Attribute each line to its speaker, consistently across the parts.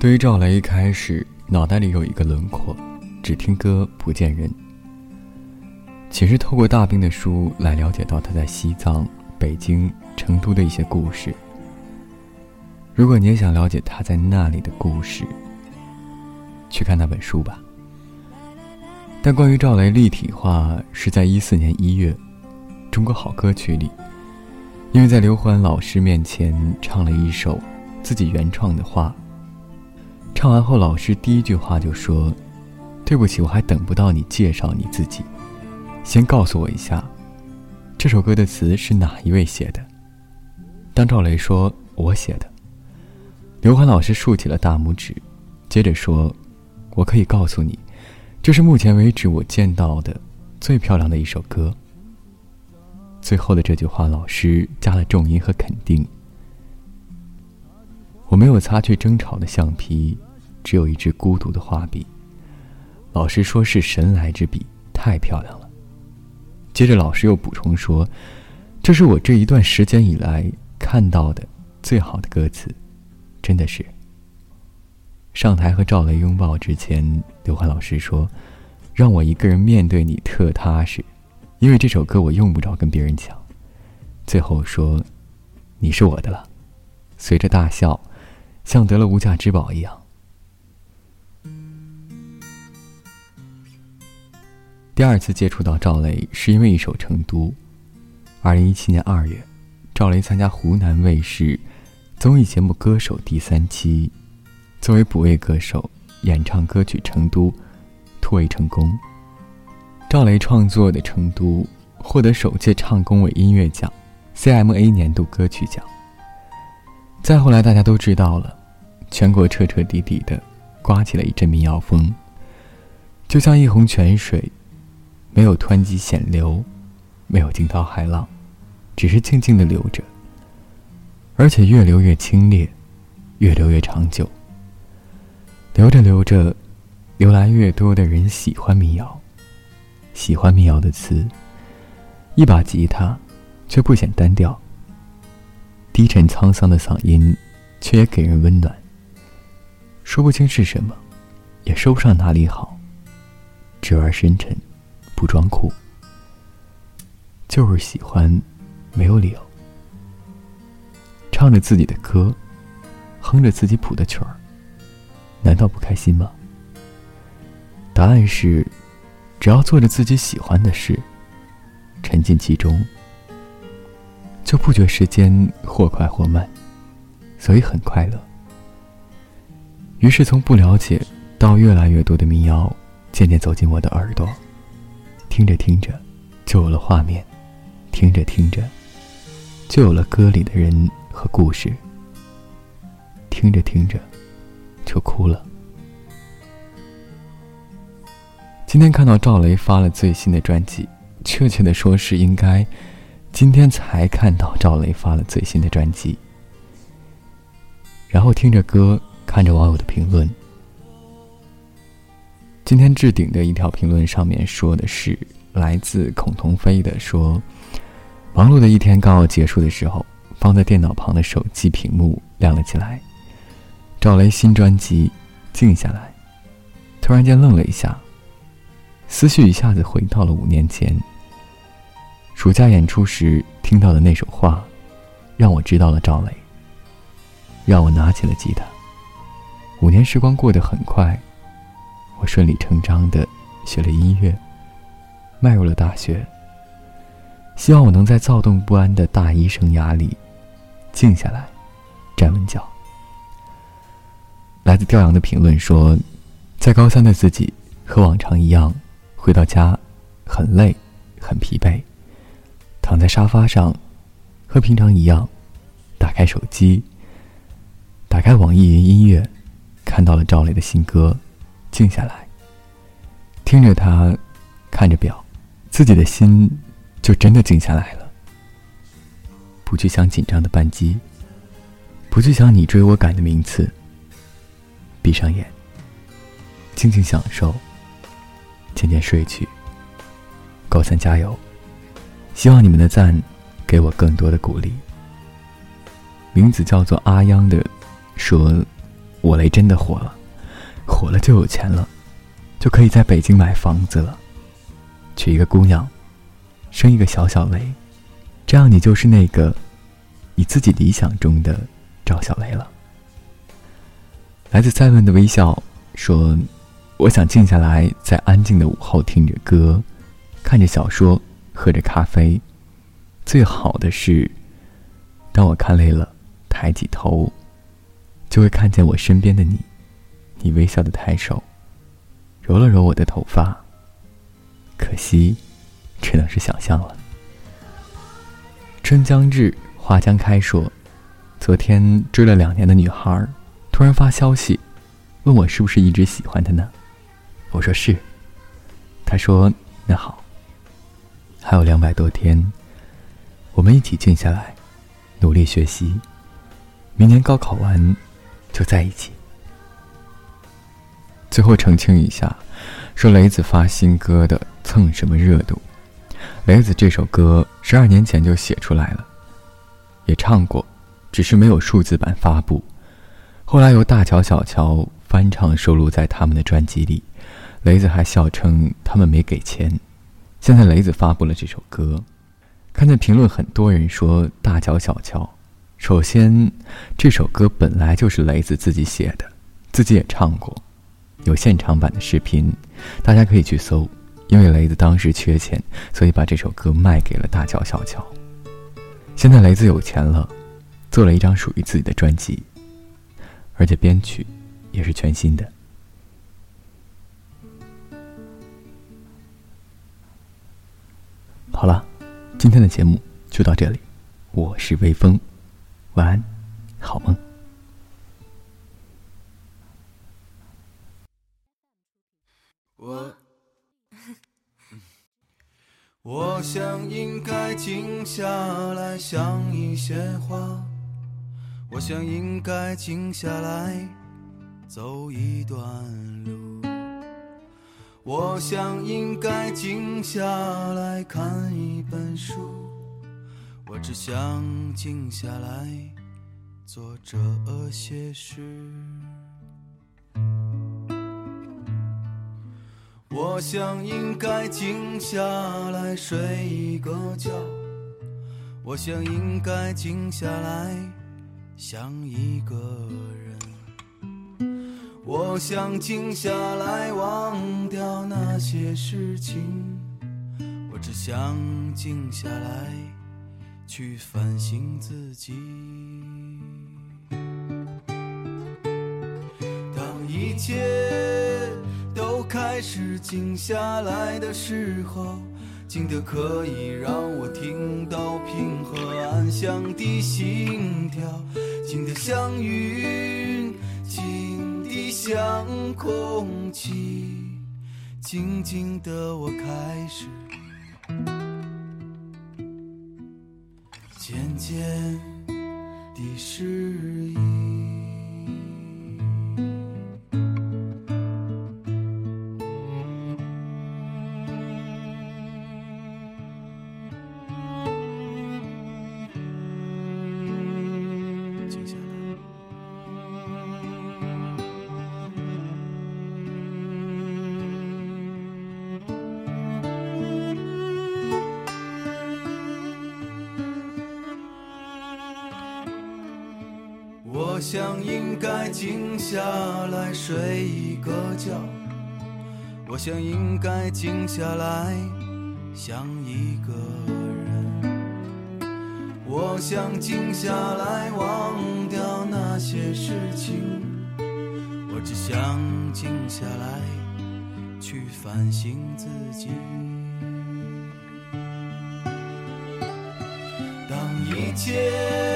Speaker 1: 对于赵雷，一开始脑袋里有一个轮廓，只听歌不见人。其实透过大兵的书来了解到他在西藏、北京、成都的一些故事。如果你也想了解他在那里的故事，去看那本书吧。但关于赵雷立体化，是在一四年一月，《中国好歌曲》里，因为在刘欢老师面前唱了一首自己原创的话。唱完后，老师第一句话就说：“对不起，我还等不到你介绍你自己，先告诉我一下，这首歌的词是哪一位写的？”当赵雷说“我写的”，刘欢老师竖起了大拇指，接着说：“我可以告诉你，这是目前为止我见到的最漂亮的一首歌。”最后的这句话，老师加了重音和肯定。我没有擦去争吵的橡皮。只有一支孤独的画笔。老师说是神来之笔，太漂亮了。接着老师又补充说：“这是我这一段时间以来看到的最好的歌词，真的是。”上台和赵雷拥抱之前，刘欢老师说：“让我一个人面对你特踏实，因为这首歌我用不着跟别人抢。”最后说：“你是我的了。”随着大笑，像得了无价之宝一样。第二次接触到赵雷，是因为一首《成都》。二零一七年二月，赵雷参加湖南卫视综艺节目《歌手》第三期，作为补位歌手演唱歌曲《成都》，突围成功。赵雷创作的《成都》获得首届唱工委音乐奖、CMA 年度歌曲奖。再后来，大家都知道了，全国彻彻底底的刮起了一阵民谣风，就像一泓泉水。没有湍急险流，没有惊涛骇浪，只是静静的流着，而且越流越清冽，越流越长久。流着流着，越来越多的人喜欢民谣，喜欢民谣的词。一把吉他，却不显单调。低沉沧桑的嗓音，却也给人温暖。说不清是什么，也说不上哪里好，直而深沉。不装酷，就是喜欢，没有理由。唱着自己的歌，哼着自己谱的曲儿，难道不开心吗？答案是，只要做着自己喜欢的事，沉浸其中，就不觉时间或快或慢，所以很快乐。于是，从不了解到越来越多的民谣，渐渐走进我的耳朵。听着听着，就有了画面；听着听着，就有了歌里的人和故事；听着听着，就哭了。今天看到赵雷发了最新的专辑，确切的说是应该今天才看到赵雷发了最新的专辑，然后听着歌，看着网友的评论。今天置顶的一条评论上面说的是来自孔同飞的说，忙碌的一天刚要结束的时候，放在电脑旁的手机屏幕亮了起来，赵雷新专辑《静下来》，突然间愣了一下，思绪一下子回到了五年前。暑假演出时听到的那首话，让我知道了赵雷，让我拿起了吉他。五年时光过得很快。我顺理成章的学了音乐，迈入了大学。希望我能在躁动不安的大一生涯里静下来，站稳脚。来自调阳的评论说，在高三的自己和往常一样，回到家很累，很疲惫，躺在沙发上，和平常一样，打开手机，打开网易云音乐，看到了赵雷的新歌。静下来，听着他，看着表，自己的心就真的静下来了。不去想紧张的扳机，不去想你追我赶的名次。闭上眼，静静享受，渐渐睡去。高三加油！希望你们的赞给我更多的鼓励。名字叫做阿央的说：“我雷真的火了，火了就有钱了，就可以在北京买房子了，娶一个姑娘，生一个小小雷，这样你就是那个你自己理想中的赵小雷了。来自赛文的微笑说：“我想静下来，在安静的午后听着歌，看着小说，喝着咖啡。最好的是，当我看累了，抬起头。”就会看见我身边的你，你微笑的抬手，揉了揉我的头发。可惜，只能是想象了。春将至，花将开。说，昨天追了两年的女孩，突然发消息，问我是不是一直喜欢她呢？我说是。她说那好。还有两百多天，我们一起静下来，努力学习。明年高考完。就在一起。最后澄清一下，说雷子发新歌的蹭什么热度？雷子这首歌十二年前就写出来了，也唱过，只是没有数字版发布。后来由大乔、小乔翻唱收录在他们的专辑里，雷子还笑称他们没给钱。现在雷子发布了这首歌，看见评论很多人说大乔、小乔。首先，这首歌本来就是雷子自己写的，自己也唱过，有现场版的视频，大家可以去搜。因为雷子当时缺钱，所以把这首歌卖给了大乔小乔。现在雷子有钱了，做了一张属于自己的专辑，而且编曲也是全新的。好了，今天的节目就到这里，我是微风。晚安，好梦。
Speaker 2: 我想应该静下来想一些话。我想应该静下来走一段路。我想应该静下来看一本书。我只想静下来做这些事。我想应该静下来睡一个觉。我想应该静下来想一个人。我想静下来忘掉那些事情。我只想静下来。去反省自己。当一切开始静下来的时候，静得可以让我听到平和安详的心跳，静得像云，静得像空气，静静的我开始。渐渐的适我想应该静下来睡一个觉，我想应该静下来想一个人，我想静下来忘掉那些事情，我只想静下来去反省自己。当一切。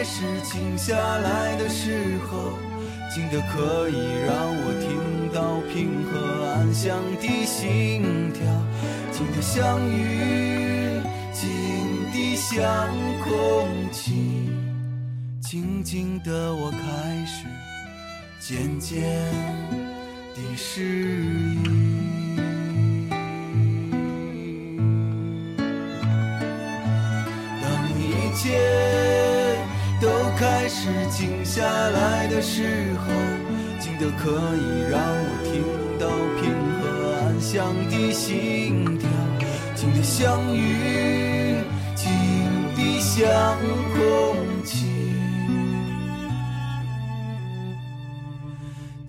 Speaker 2: 开始静下来的时候，静得可以让我听到平和安详的心跳，静得像云，静得像空气，静静的我开始渐渐的适应。当一切。是静下来的时候，静得可以让我听到平和安详的心跳，静得像雨，静得像空气，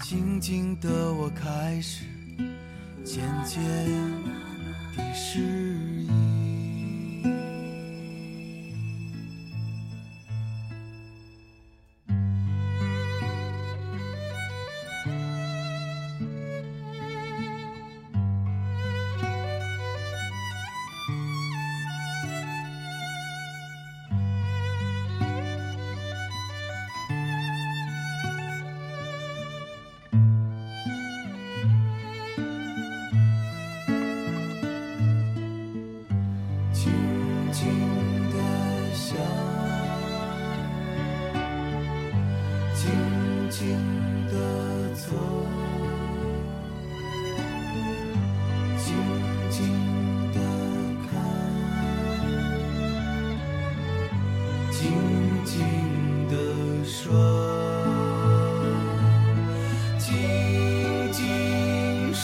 Speaker 2: 静静的我开始渐渐的适静静的走，静静的看，静静的说，静静睡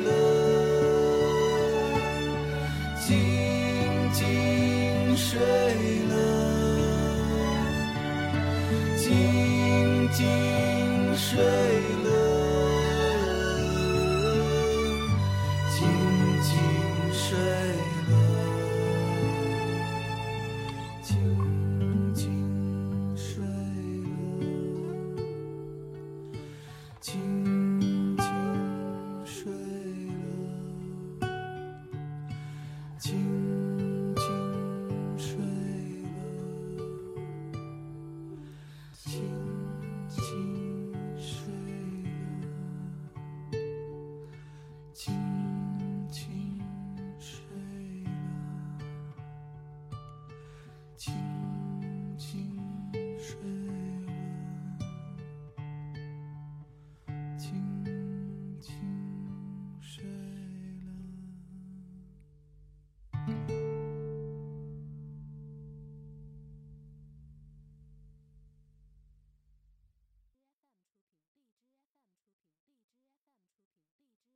Speaker 2: 了。静静睡了，静静静睡了静静睡了静静睡了静